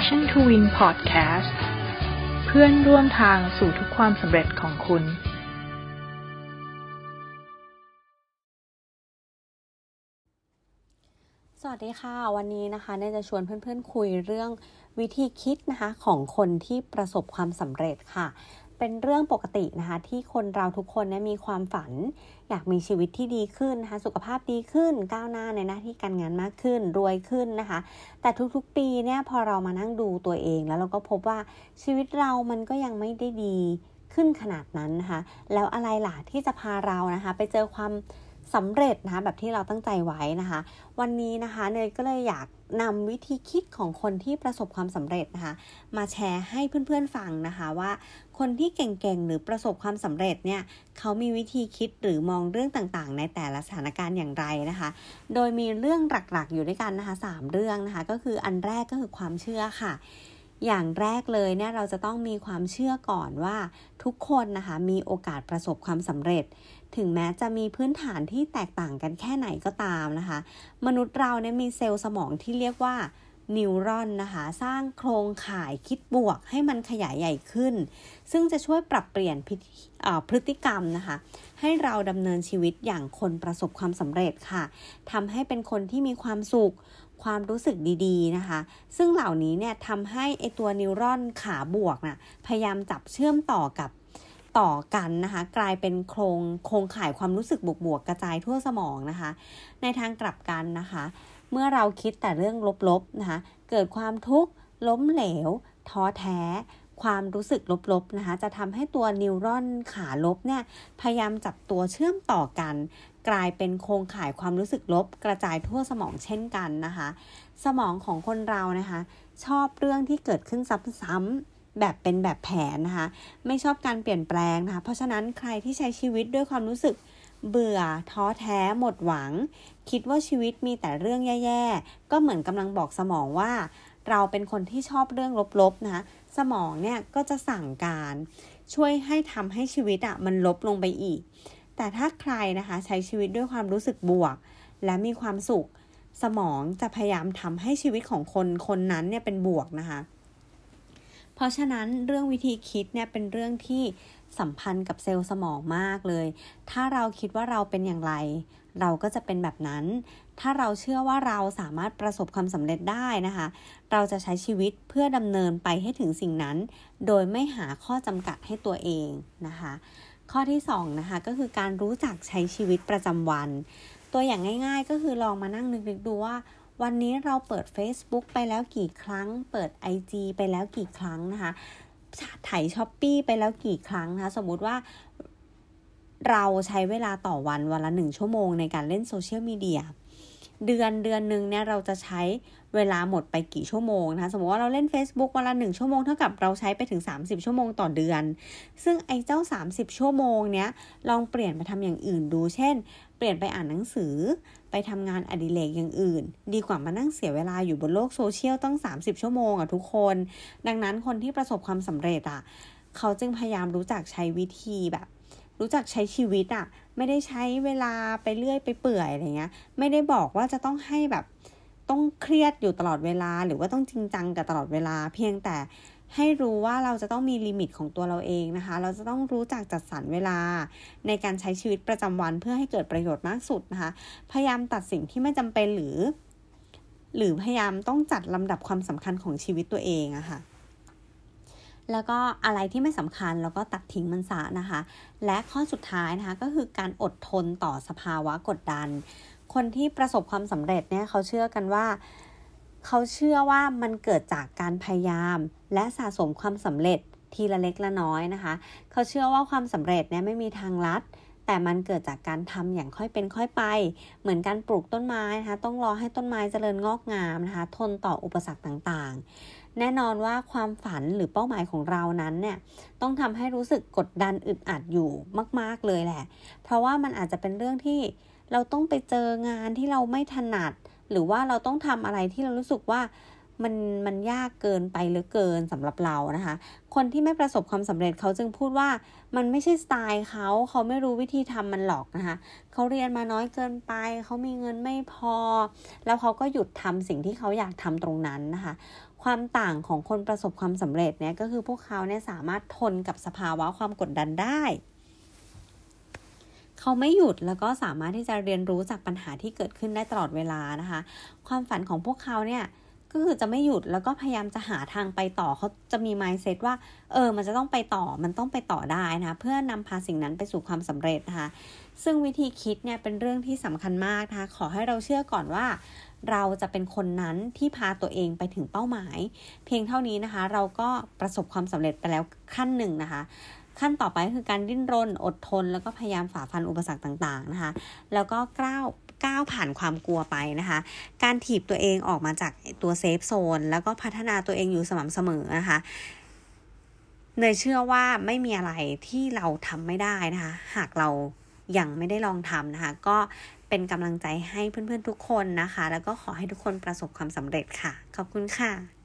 Passion to Win Podcast เพื่อนร่วมทางสู่ทุกความสำเร็จของคุณ สวัสดีค่ะ วันนี้นะคะเนจะชวนเพื่อนๆคุยเรื่องวิธีคิดนะคะของคนที่ประสบความสำเร็จค่ะ เป็นเรื่องปกตินะคะ ที่คนเราทุกคนเนี่ยมีความฝัน อยากมีชีวิตที่ดีขึ้นนะคะ สุขภาพดีขึ้น ก้าวหน้าในหน้าที่การงานมากขึ้น รวยขึ้นนะคะ แต่ทุกๆปีเนี่ยพอเรามานั่งดูตัวเองแล้วเราก็พบว่าชีวิตเรามันก็ยังไม่ได้ดีขึ้นขนาดนั้นนะคะ แล้วอะไรล่ะที่จะพาเรานะคะ ไปเจอความ สำเร็จนะคะแบบที่เราตั้งใจไว้นะคะ วันนี้นะคะเนยก็เลยอยากนำวิธีคิดของคนที่ประสบความสำเร็จนะคะ มาแชร์ให้เพื่อนๆฟังนะคะว่าคนที่เก่งๆ หรือประสบความสำเร็จเนี่ยเขามีวิธีคิดหรือมองเรื่องต่างๆ ในแต่ละสถานการณ์อย่างไรนะคะ โดยมีเรื่องหลักๆ อยู่ด้วยกันนะคะ 3 เรื่องนะคะ ก็คืออันแรกก็คือความเชื่อค่ะ อย่างแรกเลยเนี่ยเราจะต้องมีความเชื่อก่อนว่าทุกคนนะคะมีโอกาสประสบความสำเร็จ ถึงแม้จะมีพื้นฐานที่แตกต่างกันแค่ไหนก็ตามนะคะ มนุษย์เราเนี่ยมีเซลล์สมองที่เรียกว่า นิวรอนนะคะสร้างโครงข่ายคิดบวกให้มันขยายใหญ่ขึ้น ซึ่งจะช่วยปรับเปลี่ยนพฤติกรรมนะคะ ให้เราดำเนินชีวิตอย่างคนประสบความสำเร็จค่ะทำให้เป็นคนที่มีความสุขความรู้สึกดีๆนะคะ ซึ่งเหล่านี้เนี่ยทำให้ไอตัวนิวรอนขาบวกนะ่ะพยายามจับเชื่อมต่อกับต่อกันนะคะ กลายเป็นโครงโครงข่ายความรู้สึกบวกๆกระจายทั่วสมองนะคะ ในทางกลับกันนะคะ เมื่อเราคิดแต่เรื่องลบๆนะคะ เกิดความทุกข์ล้มเหลว ท้อแท้ ความรู้สึกลบๆนะคะ จะทำให้ตัวนิวรอนขาลบเนี่ย พยายามจับตัวเชื่อมต่อกัน กลายเป็นโครงข่ายความรู้สึกลบ กระจายทั่วสมองเช่นกันนะคะ สมองของคนเรานะคะ ชอบเรื่องที่เกิดขึ้นซ้ำๆแบบเป็นแบบแผนนะคะ ไม่ชอบการเปลี่ยนแปลงนะคะ เพราะฉะนั้นใครที่ใช้ชีวิตด้วยความรู้สึก เบื่อ ท้อแท้ หมดหวัง คิดว่าชีวิตมีแต่เรื่องแย่ๆ ก็เหมือนกำลังบอกสมองว่า เราเป็นคนที่ชอบเรื่องลบๆนะสมองเนี่ยก็จะสั่งการ ช่วยให้ทำให้ชีวิตอะ่ะมันลบลงไปอีก แต่ถ้าใครนะคะใช้ชีวิตด้วยความรู้สึกบวก และมีความสุข สมองจะพยายามทำให้ชีวิตของคนคนนั้นเนี่ยเป็นบวกนะคะ เพราะฉะนั้นเรื่องวิธีคิดเนี่ยเป็นเรื่องที่สัมพันธ์กับเซลล์สมองมากเลย ถ้าเราคิดว่าเราเป็นอย่างไร เราก็จะเป็นแบบนั้น ถ้าเราเชื่อว่าเราสามารถประสบความสำเร็จได้นะคะ เราจะใช้ชีวิตเพื่อดำเนินไปให้ถึงสิ่งนั้น โดยไม่หาข้อจำกัดให้ตัวเองนะคะ ข้อที่2นะคะก็คือการรู้จักใช้ชีวิตประจำวัน ตัวอย่างง่าย ๆ ก็คือลองมานั่งนึกๆดูว่า วันนี้เราเปิด Facebook ไปแล้วกี่ครั้ง เปิด IG ไปแล้วกี่ครั้งนะคะถ่ายช้อปปี้ไปแล้วกี่ครั้งนะคะ สมมุติว่าเราใช้เวลาต่อวันวันละหนึ่งชั่วโมงในการเล่นโซเชียลมีเดีย เดือนเดือนหนึ่งเนี่ยเราจะใช้เวลาหมดไปกี่ชั่วโมงนะคะสมมติว่าเราเล่น Facebook วันละหนึ่งชั่วโมงเท่ากับเราใช้ไปถึง 30 ชั่วโมงต่อเดือน ซึ่งไอ้เจ้า 30 ชั่วโมงเนี้ยลองเปลี่ยนไปทำอย่างอื่นดู เช่น เปลี่ยนไปอ่านหนังสือ ไปทำงานอดิเรกอย่างอื่น ดีกว่ามานั่งเสียเวลาอยู่บนโลกโซเชียลต้อง30 ชั่วโมงอะทุกคน ดังนั้นคนที่ประสบความสำเร็จอะเขาจึงพยายามรู้จักใช้วิธีแบบ รู้จักใช้ชีวิตอะไม่ได้ใช้เวลาไปเรื่อยไปเปื่อยอะไรเงี้ย ไม่ได้บอกว่าจะต้องให้แบบต้องเครียดอยู่ตลอดเวลา หรือว่าต้องจริงจังกับตลอดเวลา เพียงแต่ให้รู้ว่าเราจะต้องมีลิมิตของตัวเราเองนะคะ เราจะต้องรู้จักจัดสรรเวลา ในการใช้ชีวิตประจำวันเพื่อให้เกิดประโยชน์มากสุดนะคะ พยายามตัดสิ่งที่ไม่จำเป็นหรือ หรือพยายามต้องจัดลำดับความสำคัญของชีวิตตัวเองอะคะ่ะ แล้วก็อะไรที่ไม่สำคัญเราก็ตัดทิ้งมันซะนะคะ และข้อสุดท้ายนะคะก็คือการอดทนต่อสภาวะกดดัน คนที่ประสบความสำเร็จเนี่ยเขาเชื่อกันว่า เขาเชื่อว่ามันเกิดจากการพยายาม และสะสมความสำเร็จทีละเล็กละน้อยนะคะ เขาเชื่อว่าความสำเร็จเนี่ยไม่มีทางลัด แต่มันเกิดจากการทำอย่างค่อยเป็นค่อยไป เหมือนการปลูกต้นไม้นะคะ ต้องรอให้ต้นไม้เจริญงอกงามนะคะ ทนต่ออุปสรรคต่างๆ แน่นอนว่าความฝันหรือเป้าหมายของเรานั้นเนี่ย ต้องทำให้รู้สึกกดดันอึดอัดอยู่มาก ๆเลยแหละ เพราะว่ามันอาจจะเป็นเรื่องที่เราต้องไปเจองานที่เราไม่ถนัด หรือว่าเราต้องทำอะไรที่เรารู้สึกว่า มันมันยากเกินไปหรือเกินสำหรับเรานะคะ คนที่ไม่ประสบความสำเร็จเขาจึงพูดว่ามันไม่ใช่สไตล์เขาเขาไม่รู้วิธีทำมันหรอกนะคะเขาเรียนมาน้อยเกินไป เขามีเงินไม่พอ แล้วเขาก็หยุดทำสิ่งที่เขาอยากทำตรงนั้นนะคะความต่างของคนประสบความสำเร็จเนี่ยก็คือพวกเขาเนี่ยสามารถทนกับสภาวะความกดดันได้เขาไม่หยุดแล้วก็สามารถที่จะเรียนรู้จากปัญหาที่เกิดขึ้นได้ตลอดเวลานะคะ ความฝันของพวกเขาเนี่ย ก็คือจะไม่หยุดแล้วก็พยายามจะหาทางไปต่อเขาจะมี mindset ว่า เออ มันจะต้องไปต่อมันต้องไปต่อได้นะ เพื่อนำพาสิ่งนั้นไปสู่ความสำเร็จนะคะ ซึ่งวิธีคิดเนี่ยเป็นเรื่องที่สำคัญมากนะคะ ขอให้เราเชื่อก่อนว่า เราจะเป็นคนนั้นที่พาตัวเองไปถึงเป้าหมาย เพียงเท่านี้นะคะ เราก็ประสบความสำเร็จไปแล้วขั้นหนึ่งนะคะ ขั้นต่อไปคือการดิ้นรน อดทน แล้วก็พยายามฝ่าฟันอุปสรรคต่างๆนะคะ แล้วก็ก้าวก้าวผ่านความกลัวไปนะคะ การถีบตัวเองออกมาจากตัวเซฟโซน แล้วก็พัฒนาตัวเองอยู่สม่ำเสมอนะคะเนยเชื่อว่าไม่มีอะไรที่เราทำไม่ได้นะคะ หากเรายังไม่ได้ลองทำนะคะ ก็เป็นกำลังใจให้เพื่อนๆทุกคนนะคะ แล้วก็ขอให้ทุกคนประสบความสำเร็จค่ะ ขอบคุณค่ะ